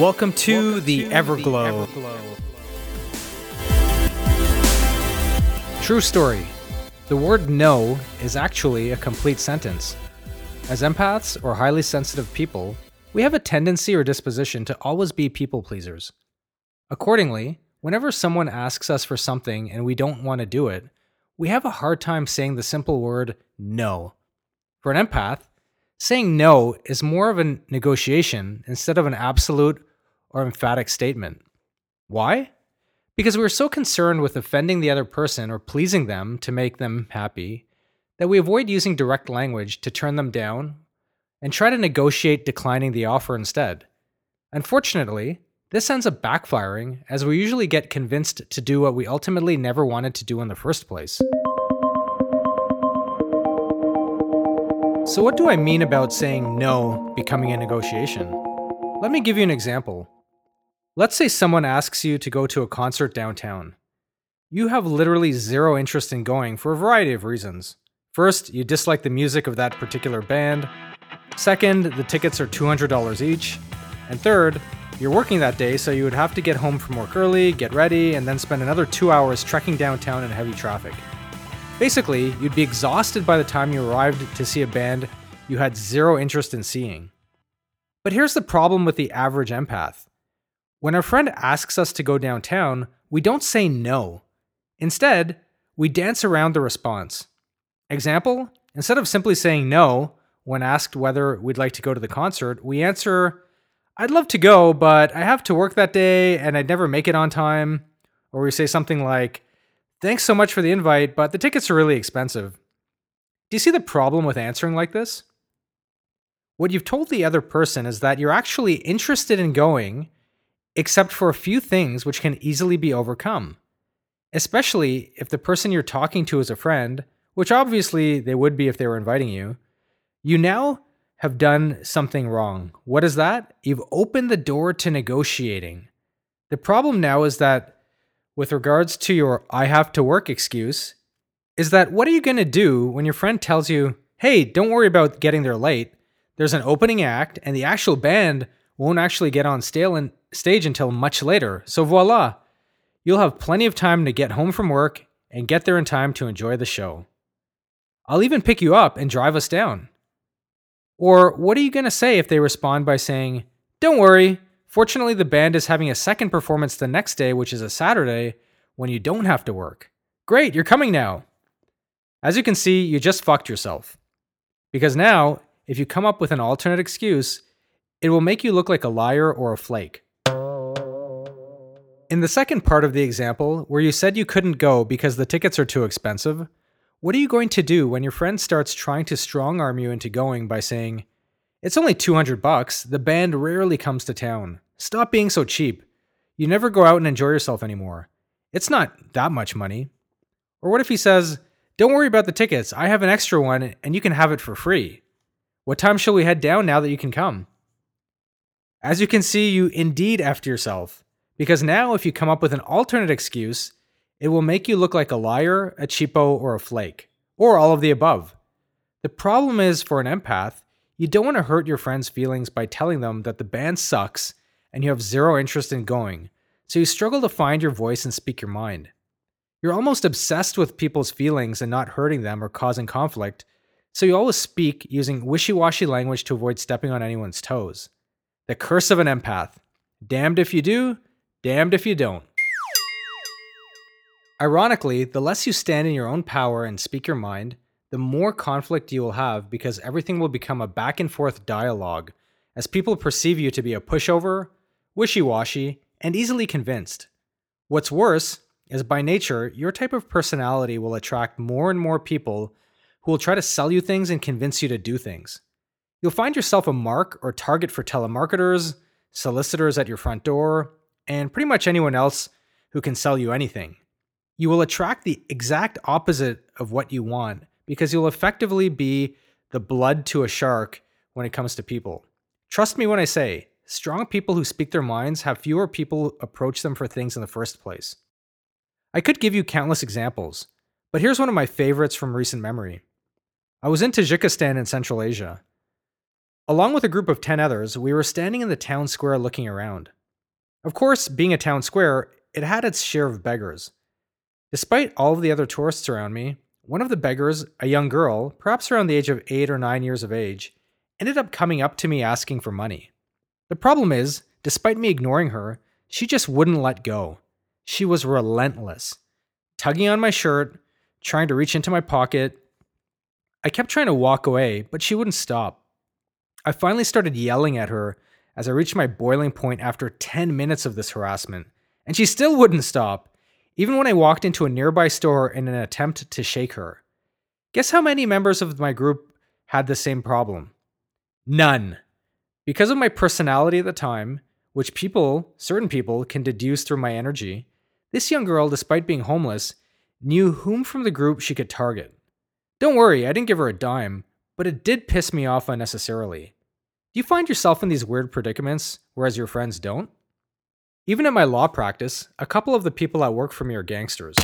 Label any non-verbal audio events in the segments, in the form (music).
Welcome to the Everglow. True story. The word no is actually a complete sentence. As empaths or highly sensitive people, we have a tendency or disposition to always be people pleasers. Accordingly, whenever someone asks us for something and we don't want to do it, we have a hard time saying the simple word no. For an empath, saying no is more of a negotiation instead of an absolute or emphatic statement. Why? Because we're so concerned with offending the other person or pleasing them to make them happy that we avoid using direct language to turn them down and try to negotiate declining the offer instead. Unfortunately, this ends up backfiring as we usually get convinced to do what we ultimately never wanted to do in the first place. So, what do I mean about saying no becoming a negotiation? Let me give you an example. Let's say someone asks you to go to a concert downtown. You have literally zero interest in going for a variety of reasons. First, you dislike the music of that particular band. Second, the tickets are $200 each. And third, you're working that day, so you would have to get home from work early, get ready, and then spend another two hours trekking downtown in heavy traffic. Basically, you'd be exhausted by the time you arrived to see a band you had zero interest in seeing. But here's the problem with the average empath. When our friend asks us to go downtown, we don't say no. Instead, we dance around the response. Example Instead of simply saying no when asked whether we'd like to go to the concert, we answer, I'd love to go, but I have to work that day and I'd never make it on time. Or we say something like, Thanks so much for the invite, but the tickets are really expensive. Do you see the problem with answering like this? What you've told the other person is that you're actually interested in going, except for a few things which can easily be overcome. Especially if the person you're talking to is a friend, which obviously they would be if they were inviting you. You now have done something wrong. What is that? You've opened the door to negotiating. The problem now is that with regards to your I have to work excuse is that what are you going to do when your friend tells you, hey, don't worry about getting there late? There's an opening act, and the actual band won't actually get on stage until much later. So voila, you'll have plenty of time to get home from work and get there in time to enjoy the show. I'll even pick you up and drive us down. Or what are you going to say if they respond by saying, Don't worry, Fortunately, the band is having a second performance the next day, which is a Saturday, when you don't have to work. Great, you're coming now. As you can see, you just fucked yourself. Because now, if you come up with an alternate excuse, it will make you look like a liar or a flake. In the second part of the example, where you said you couldn't go because the tickets are too expensive, what are you going to do when your friend starts trying to strong arm you into going by saying, It's only 200 bucks, the band rarely comes to town. Stop being so cheap. You never go out and enjoy yourself anymore. It's not that much money. Or what if he says, Don't worry about the tickets. I have an extra one and you can have it for free. What time shall we head down now that you can come? As you can see, you indeed effed yourself. Because now, if you come up with an alternate excuse, it will make you look like a liar, a cheapo, or a flake, or all of the above. The problem is for an empath, you don't want to hurt your friend's feelings by telling them that the band sucks and you have zero interest in going, so you struggle to find your voice and speak your mind. You're almost obsessed with people's feelings and not hurting them or causing conflict, so you always speak using wishy washy language to avoid stepping on anyone's toes. The curse of an empath. Damned if you do, damned if you don't. Ironically, the less you stand in your own power and speak your mind, the more conflict you will have because everything will become a back and forth dialogue as people perceive you to be a pushover, wishy washy, and easily convinced. What's worse is by nature, your type of personality will attract more and more people who will try to sell you things and convince you to do things. You'll find yourself a mark or target for telemarketers, solicitors at your front door, and pretty much anyone else who can sell you anything. You will attract the exact opposite of what you want because you'll effectively be the blood to a shark when it comes to people. Trust me when I say, Strong people who speak their minds have fewer people approach them for things in the first place. I could give you countless examples, but here's one of my favorites from recent memory. I was in Tajikistan in Central Asia. Along with a group of 10 others, we were standing in the town square looking around. Of course, being a town square, it had its share of beggars. Despite all of the other tourists around me, one of the beggars, a young girl, perhaps around the age of 8 or 9 years of age, ended up coming up to me asking for money. The problem is, despite me ignoring her, she just wouldn't let go. She was relentless, tugging on my shirt, trying to reach into my pocket. I kept trying to walk away, but she wouldn't stop. I finally started yelling at her as I reached my boiling point after 10 minutes of this harassment, and she still wouldn't stop, even when I walked into a nearby store in an attempt to shake her. Guess how many members of my group had the same problem? None. Because of my personality at the time, which people, certain people, can deduce through my energy, this young girl, despite being homeless, knew whom from the group she could target. Don't worry, I didn't give her a dime, but it did piss me off unnecessarily. Do you find yourself in these weird predicaments, whereas your friends don't? Even at my law practice, a couple of the people at work for me are gangsters.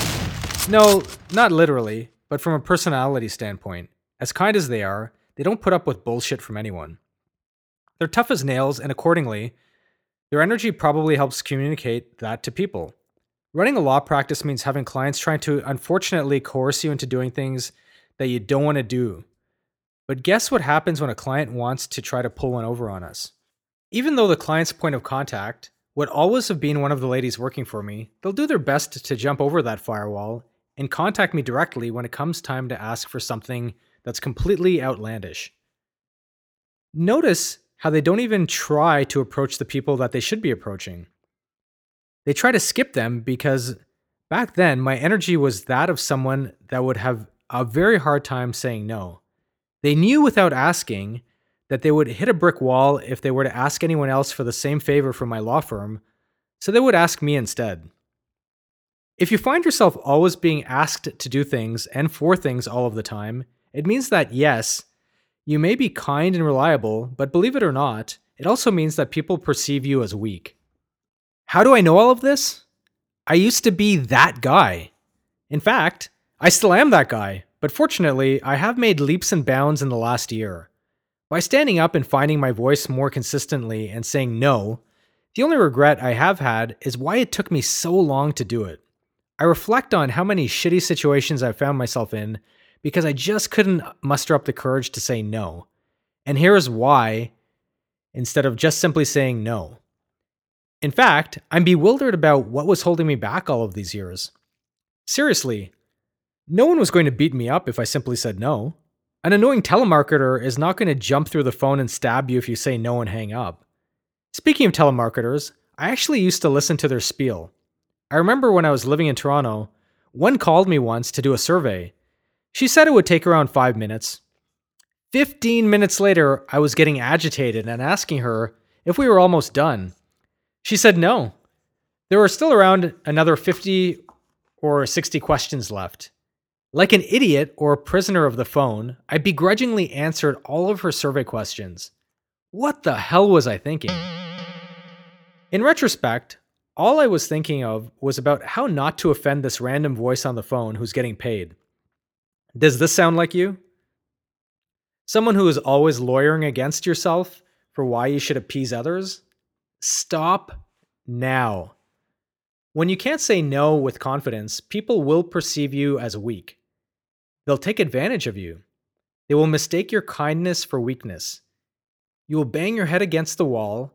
No, not literally, but from a personality standpoint. As kind as they are, they don't put up with bullshit from anyone. They're tough as nails, and accordingly, their energy probably helps communicate that to people. Running a law practice means having clients trying to unfortunately coerce you into doing things that you don't want to do. But guess what happens when a client wants to try to pull one over on us? Even though the client's point of contact would always have been one of the ladies working for me, they'll do their best to jump over that firewall and contact me directly when it comes time to ask for something that's completely outlandish. Notice how they don't even try to approach the people that they should be approaching. They try to skip them because back then my energy was that of someone that would have a very hard time saying no. They knew without asking that they would hit a brick wall if they were to ask anyone else for the same favor from my law firm, so they would ask me instead. If you find yourself always being asked to do things and for things all of the time, it means that yes, you may be kind and reliable, but believe it or not, it also means that people perceive you as weak. How do I know all of this? I used to be that guy. In fact, I still am that guy, but fortunately, I have made leaps and bounds in the last year. By standing up and finding my voice more consistently and saying no, the only regret I have had is why it took me so long to do it. I reflect on how many shitty situations I found myself in because I just couldn't muster up the courage to say no. And here is why, instead of just simply saying no. In fact, I'm bewildered about what was holding me back all of these years. Seriously, no one was going to beat me up if I simply said no. An annoying telemarketer is not going to jump through the phone and stab you if you say no and hang up. Speaking of telemarketers, I actually used to listen to their spiel. I remember when I was living in Toronto, one called me once to do a survey. She said it would take around five minutes. Fifteen minutes later, I was getting agitated and asking her if we were almost done. She said no. There were still around another 50 or 60 questions left. Like an idiot or a prisoner of the phone, I begrudgingly answered all of her survey questions. What the hell was I thinking? In retrospect, all I was thinking of was about how not to offend this random voice on the phone who's getting paid. Does this sound like you? Someone who is always lawyering against yourself for why you should appease others? Stop now. When you can't say no with confidence, people will perceive you as weak. They'll take advantage of you. They will mistake your kindness for weakness. You will bang your head against the wall.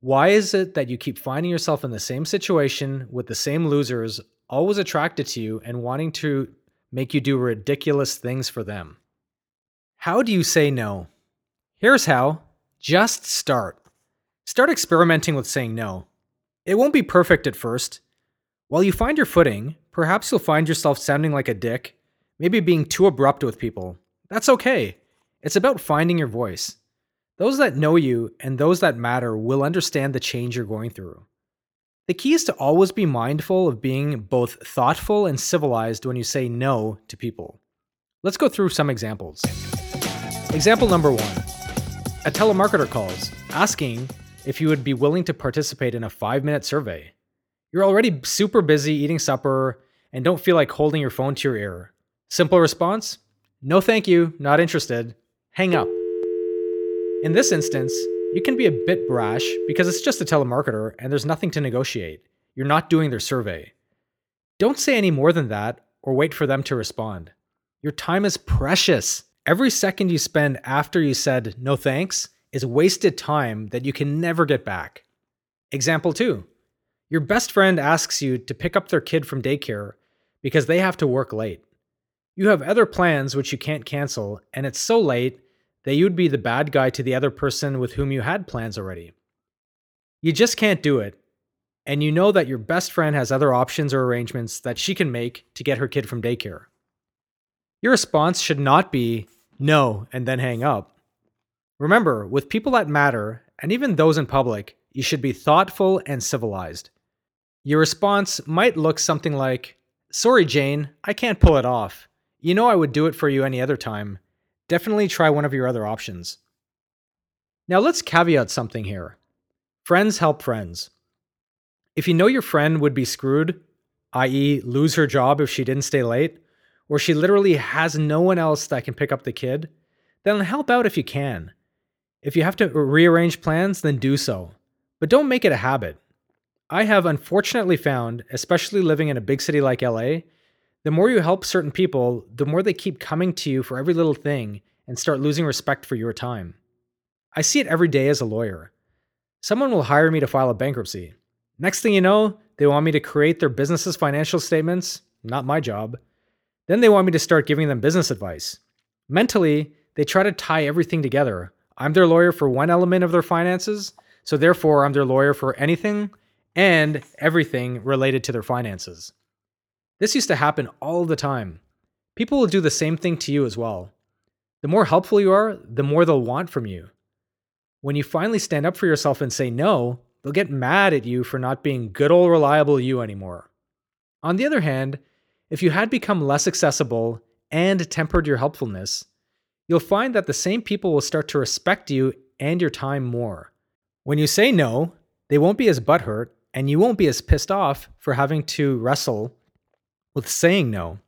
Why is it that you keep finding yourself in the same situation with the same losers, always attracted to you and wanting to make you do ridiculous things for them? How do you say no? Here's how just start. Start experimenting with saying no. It won't be perfect at first. While you find your footing, perhaps you'll find yourself sounding like a dick, maybe being too abrupt with people. That's okay. It's about finding your voice. Those that know you and those that matter will understand the change you're going through. The key is to always be mindful of being both thoughtful and civilized when you say no to people. Let's go through some examples. Example number one A telemarketer calls, asking if you would be willing to participate in a five minute survey. You're already super busy eating supper and don't feel like holding your phone to your ear. Simple response no, thank you, not interested. Hang up. In this instance, you can be a bit brash because it's just a telemarketer and there's nothing to negotiate. You're not doing their survey. Don't say any more than that or wait for them to respond. Your time is precious. Every second you spend after you said no thanks is wasted time that you can never get back. Example 2 Your best friend asks you to pick up their kid from daycare because they have to work late. You have other plans which you can't cancel, and it's so late that you'd be the bad guy to the other person with whom you had plans already. You just can't do it, and you know that your best friend has other options or arrangements that she can make to get her kid from daycare. Your response should not be no and then hang up. Remember, with people that matter, and even those in public, you should be thoughtful and civilized. Your response might look something like, Sorry, Jane, I can't pull it off. You know I would do it for you any other time, definitely try one of your other options. Now let's caveat something here. Friends help friends. If you know your friend would be screwed, i.e., lose her job if she didn't stay late, or she literally has no one else that can pick up the kid, then help out if you can. If you have to rearrange plans, then do so. But don't make it a habit. I have unfortunately found, especially living in a big city like LA, the more you help certain people, the more they keep coming to you for every little thing and start losing respect for your time. I see it every day as a lawyer. Someone will hire me to file a bankruptcy. Next thing you know, they want me to create their business's financial statements, not my job. Then they want me to start giving them business advice. Mentally, they try to tie everything together. I'm their lawyer for one element of their finances, so therefore I'm their lawyer for anything and everything related to their finances. This used to happen all the time. People will do the same thing to you as well. The more helpful you are, the more they'll want from you. When you finally stand up for yourself and say no, they'll get mad at you for not being good old reliable you anymore. On the other hand, if you had become less accessible and tempered your helpfulness, you'll find that the same people will start to respect you and your time more. When you say no, they won't be as butthurt and you won't be as pissed off for having to wrestle with saying no,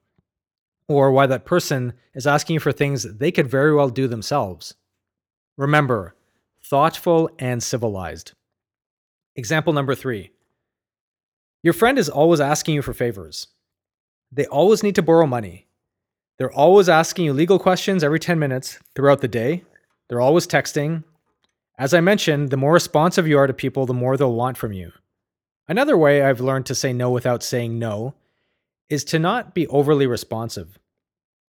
or why that person is asking you for things they could very well do themselves. Remember, thoughtful and civilized. Example number three Your friend is always asking you for favors. They always need to borrow money. They're always asking you legal questions every 10 minutes throughout the day. They're always texting. As I mentioned, the more responsive you are to people, the more they'll want from you. Another way I've learned to say no without saying no is to not be overly responsive.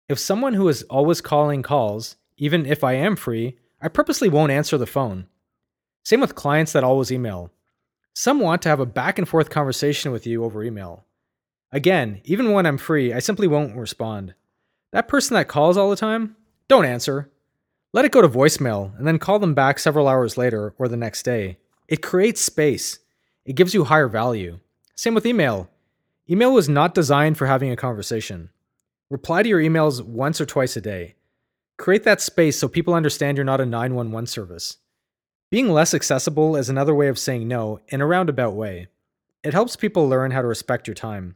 If someone who is always calling calls, even if I am free, I purposely won't answer the phone. Same with clients that always email. Some want to have a back and forth conversation with you over email. Again, even when I'm free, I simply won't respond. That person that calls all the time, don't answer. Let it go to voicemail and then call them back several hours later or the next day. It creates space. It gives you higher value. Same with email. Email was not designed for having a conversation. Reply to your emails once or twice a day. Create that space so people understand you're not a 911 service. Being less accessible is another way of saying no in a roundabout way. It helps people learn how to respect your time.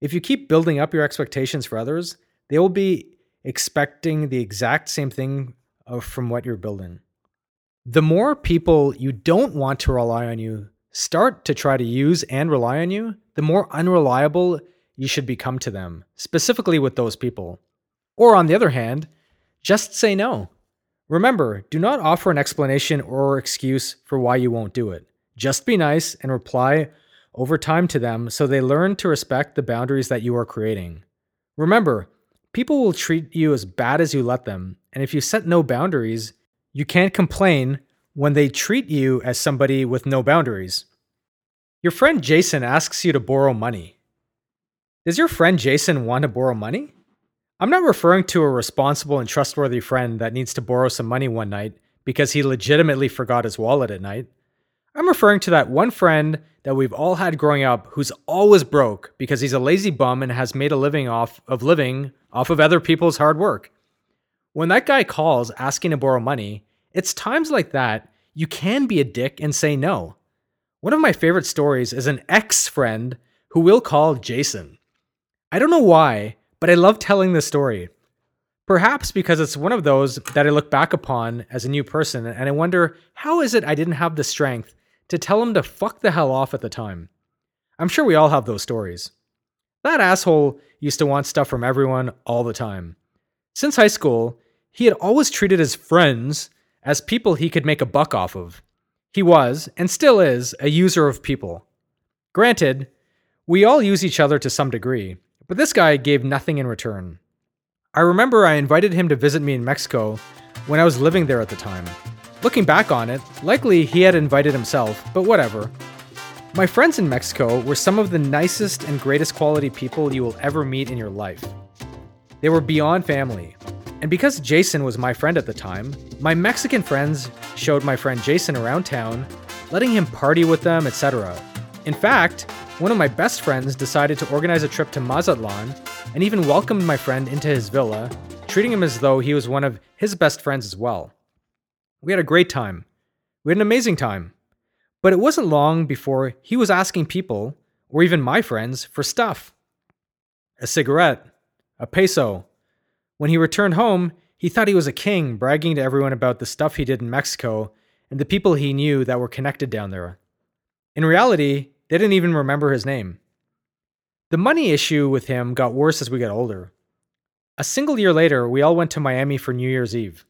If you keep building up your expectations for others, they will be expecting the exact same thing from what you're building. The more people you don't want to rely on you start to try to use and rely on you, the more unreliable you should become to them, specifically with those people. Or on the other hand, just say no. Remember, do not offer an explanation or excuse for why you won't do it. Just be nice and reply over time to them so they learn to respect the boundaries that you are creating. Remember, people will treat you as bad as you let them, and if you set no boundaries, you can't complain when they treat you as somebody with no boundaries. Your friend Jason asks you to borrow money. Does your friend Jason want to borrow money? I'm not referring to a responsible and trustworthy friend that needs to borrow some money one night because he legitimately forgot his wallet at night. I'm referring to that one friend that we've all had growing up who's always broke because he's a lazy bum and has made a living off of living off of other people's hard work. When that guy calls asking to borrow money, it's times like that you can be a dick and say no. One of my favorite stories is an ex friend who we'll call Jason. I don't know why, but I love telling this story. Perhaps because it's one of those that I look back upon as a new person and I wonder how is it I didn't have the strength to tell him to fuck the hell off at the time. I'm sure we all have those stories. That asshole used to want stuff from everyone all the time. Since high school, he had always treated his friends as people he could make a buck off of. He was, and still is, a user of people. Granted, we all use each other to some degree, but this guy gave nothing in return. I remember I invited him to visit me in Mexico when I was living there at the time. Looking back on it, likely he had invited himself, but whatever. My friends in Mexico were some of the nicest and greatest quality people you will ever meet in your life. They were beyond family. And because Jason was my friend at the time, my Mexican friends showed my friend Jason around town, letting him party with them, etc. In fact, one of my best friends decided to organize a trip to Mazatlan and even welcomed my friend into his villa, treating him as though he was one of his best friends as well. We had a great time. We had an amazing time. But it wasn't long before he was asking people, or even my friends, for stuff a cigarette, a peso. When he returned home, he thought he was a king, bragging to everyone about the stuff he did in Mexico and the people he knew that were connected down there. In reality, they didn't even remember his name. The money issue with him got worse as we got older. A single year later, we all went to Miami for New Year's Eve.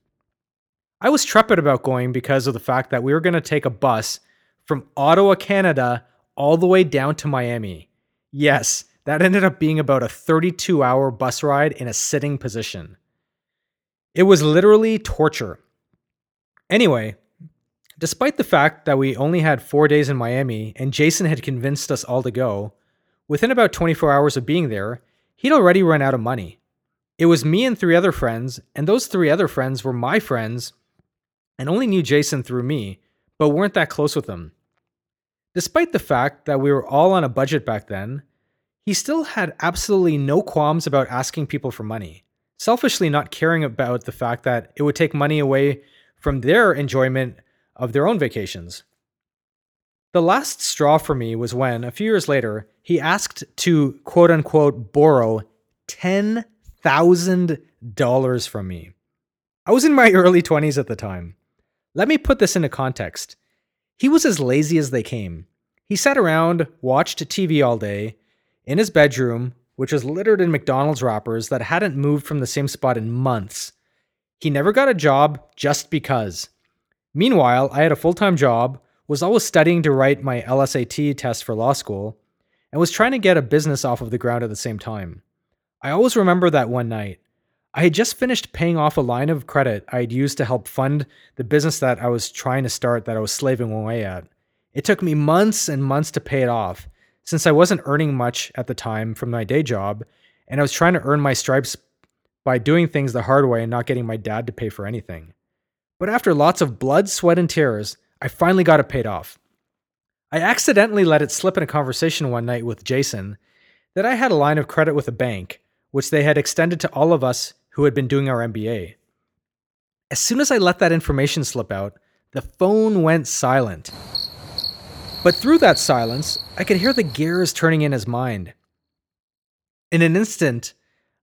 I was trepid about going because of the fact that we were going to take a bus from Ottawa, Canada, all the way down to Miami. Yes, that ended up being about a 32 hour bus ride in a sitting position. It was literally torture. Anyway, despite the fact that we only had four days in Miami and Jason had convinced us all to go, within about 24 hours of being there, he'd already run out of money. It was me and three other friends, and those three other friends were my friends and only knew Jason through me, but weren't that close with him. Despite the fact that we were all on a budget back then, he still had absolutely no qualms about asking people for money, selfishly not caring about the fact that it would take money away from their enjoyment of their own vacations. The last straw for me was when, a few years later, he asked to quote unquote borrow $10,000 from me. I was in my (laughs) early 20s at the time. Let me put this into context. He was as lazy as they came. He sat around, watched TV all day, in his bedroom, which was littered in McDonald's wrappers that hadn't moved from the same spot in months. He never got a job just because. Meanwhile, I had a full time job, was always studying to write my LSAT test for law school, and was trying to get a business off of the ground at the same time. I always remember that one night. I had just finished paying off a line of credit I had used to help fund the business that I was trying to start that I was slaving away at. It took me months and months to pay it off, since I wasn't earning much at the time from my day job, and I was trying to earn my stripes by doing things the hard way and not getting my dad to pay for anything. But after lots of blood, sweat, and tears, I finally got it paid off. I accidentally let it slip in a conversation one night with Jason that I had a line of credit with a bank, which they had extended to all of us who had been doing our MBA. As soon as I let that information slip out, the phone went silent. But through that silence, I could hear the gears turning in his mind. In an instant,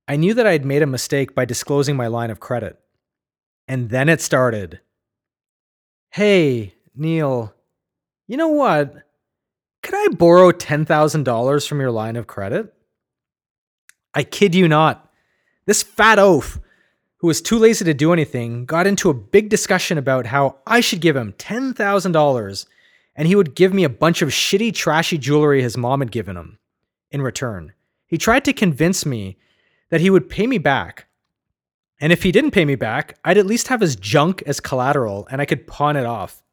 I knew that I had made a mistake by disclosing my line of credit. And then it started. Hey, Neil, you know what? Could I borrow $10,000 from your line of credit? I kid you not. This fat oaf, who was too lazy to do anything, got into a big discussion about how I should give him $10,000 and he would give me a bunch of shitty, trashy jewelry his mom had given him in return. He tried to convince me that he would pay me back. And if he didn't pay me back, I'd at least have his junk as collateral and I could pawn it off.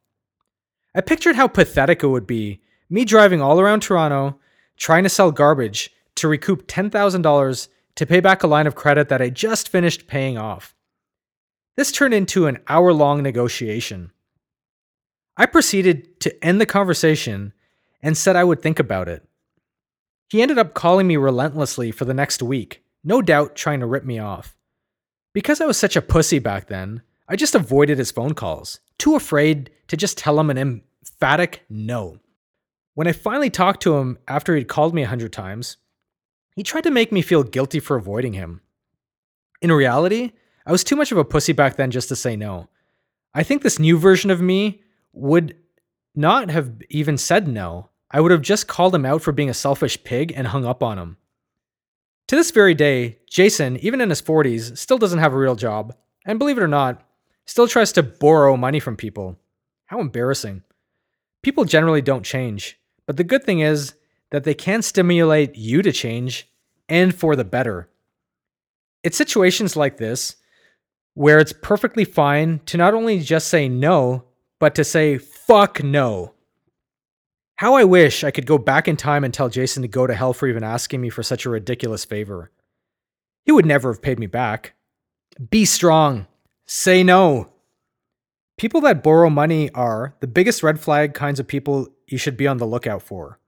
I pictured how pathetic it would be me driving all around Toronto, trying to sell garbage to recoup $10,000 to pay back a line of credit that I just finished paying off. This turned into an hour long negotiation. I proceeded to end the conversation and said I would think about it. He ended up calling me relentlessly for the next week, no doubt trying to rip me off. Because I was such a pussy back then, I just avoided his phone calls, too afraid to just tell him an emphatic no. When I finally talked to him after he'd called me a hundred times, he tried to make me feel guilty for avoiding him. In reality, I was too much of a pussy back then just to say no. I think this new version of me would not have even said no. I would have just called him out for being a selfish pig and hung up on him. To this very day, Jason, even in his 40s, still doesn't have a real job, and believe it or not, still tries to borrow money from people. How embarrassing. People generally don't change, but the good thing is that they can stimulate you to change and for the better. It's situations like this where it's perfectly fine to not only just say no, but to say fuck no. How I wish I could go back in time and tell Jason to go to hell for even asking me for such a ridiculous favor. He would never have paid me back. Be strong. Say no. People that borrow money are the biggest red flag kinds of people you should be on the lookout for.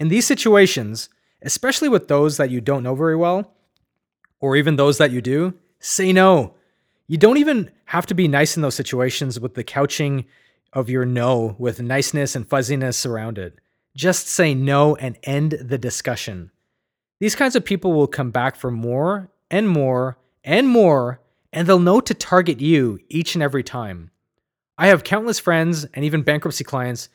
In these situations, especially with those that you don't know very well, or even those that you do, say no. You don't even have to be nice in those situations with the couching of your no with niceness and fuzziness around it. Just say no and end the discussion. These kinds of people will come back for more and more and more, and they'll know to target you each and every time. I have countless friends and even bankruptcy clients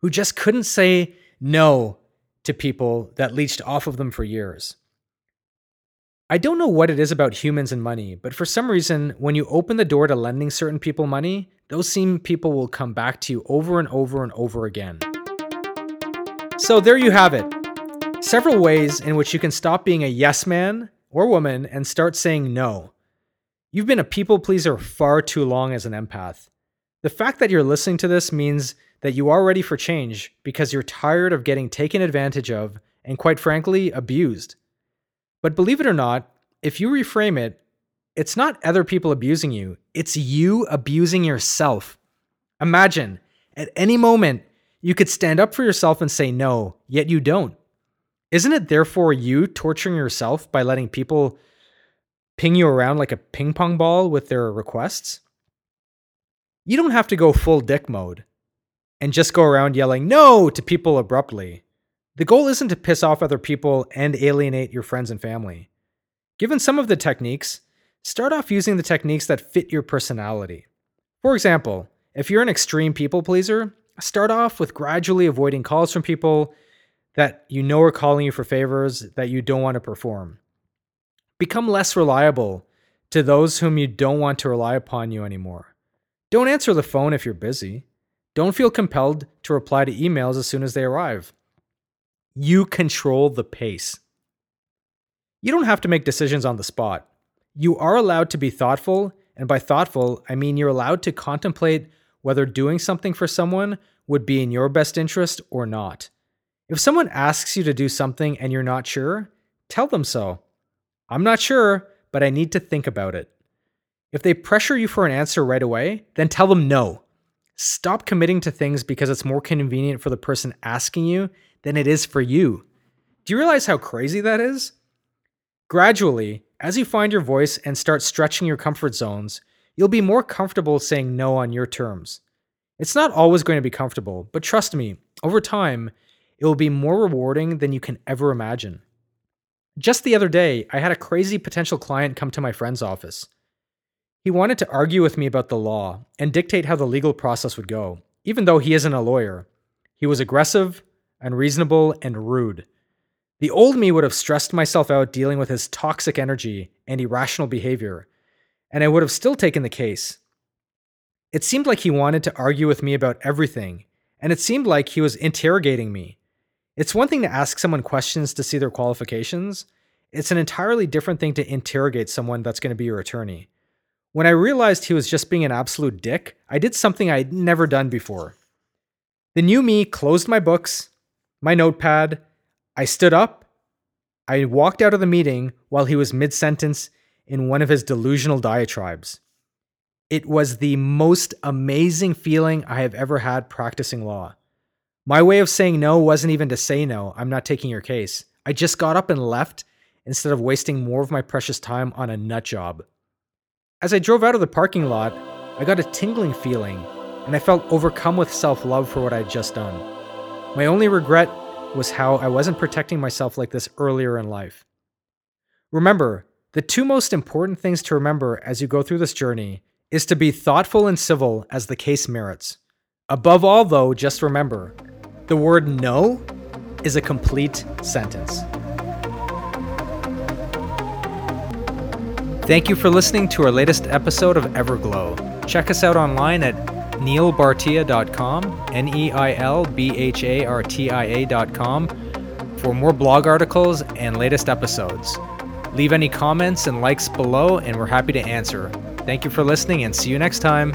who just couldn't say no to people that leached off of them for years. I don't know what it is about humans and money, but for some reason, when you open the door to lending certain people money, those same people will come back to you over and over and over again. So there you have it. Several ways in which you can stop being a yes man or woman and start saying no. You've been a people pleaser far too long as an empath. The fact that you're listening to this means that you are ready for change because you're tired of getting taken advantage of and, quite frankly, abused. But believe it or not, if you reframe it, it's not other people abusing you, it's you abusing yourself. Imagine at any moment you could stand up for yourself and say no, yet you don't. Isn't it therefore you torturing yourself by letting people ping you around like a ping pong ball with their requests? You don't have to go full dick mode and just go around yelling no to people abruptly. The goal isn't to piss off other people and alienate your friends and family. Given some of the techniques, start off using the techniques that fit your personality. For example, if you're an extreme people pleaser, start off with gradually avoiding calls from people that you know are calling you for favors that you don't want to perform. Become less reliable to those whom you don't want to rely upon you anymore. Don't answer the phone if you're busy. Don't feel compelled to reply to emails as soon as they arrive. You control the pace. You don't have to make decisions on the spot. You are allowed to be thoughtful, and by thoughtful, I mean you're allowed to contemplate whether doing something for someone would be in your best interest or not. If someone asks you to do something and you're not sure, tell them so. I'm not sure, but I need to think about it. If they pressure you for an answer right away, then tell them no. Stop committing to things because it's more convenient for the person asking you than it is for you. Do you realize how crazy that is? Gradually, as you find your voice and start stretching your comfort zones, you'll be more comfortable saying no on your terms. It's not always going to be comfortable, but trust me, over time, it will be more rewarding than you can ever imagine. Just the other day, I had a crazy potential client come to my friend's office. He wanted to argue with me about the law and dictate how the legal process would go, even though he isn't a lawyer. He was aggressive, unreasonable, and rude. The old me would have stressed myself out dealing with his toxic energy and irrational behavior, and I would have still taken the case. It seemed like he wanted to argue with me about everything, and it seemed like he was interrogating me. It's one thing to ask someone questions to see their qualifications, it's an entirely different thing to interrogate someone that's going to be your attorney. When I realized he was just being an absolute dick, I did something I'd never done before. The new me closed my books, my notepad. I stood up. I walked out of the meeting while he was mid sentence in one of his delusional diatribes. It was the most amazing feeling I have ever had practicing law. My way of saying no wasn't even to say no, I'm not taking your case. I just got up and left instead of wasting more of my precious time on a nut job. As I drove out of the parking lot, I got a tingling feeling and I felt overcome with self love for what I'd just done. My only regret was how I wasn't protecting myself like this earlier in life. Remember, The two most important things to remember as you go through this journey is to be thoughtful and civil as the case merits. Above all, though, just remember the word no is a complete sentence. Thank you for listening to our latest episode of Everglow. Check us out online at neilbhartia.com, N E I L B H A R T I A.com, for more blog articles and latest episodes. Leave any comments and likes below, and we're happy to answer. Thank you for listening, and see you next time.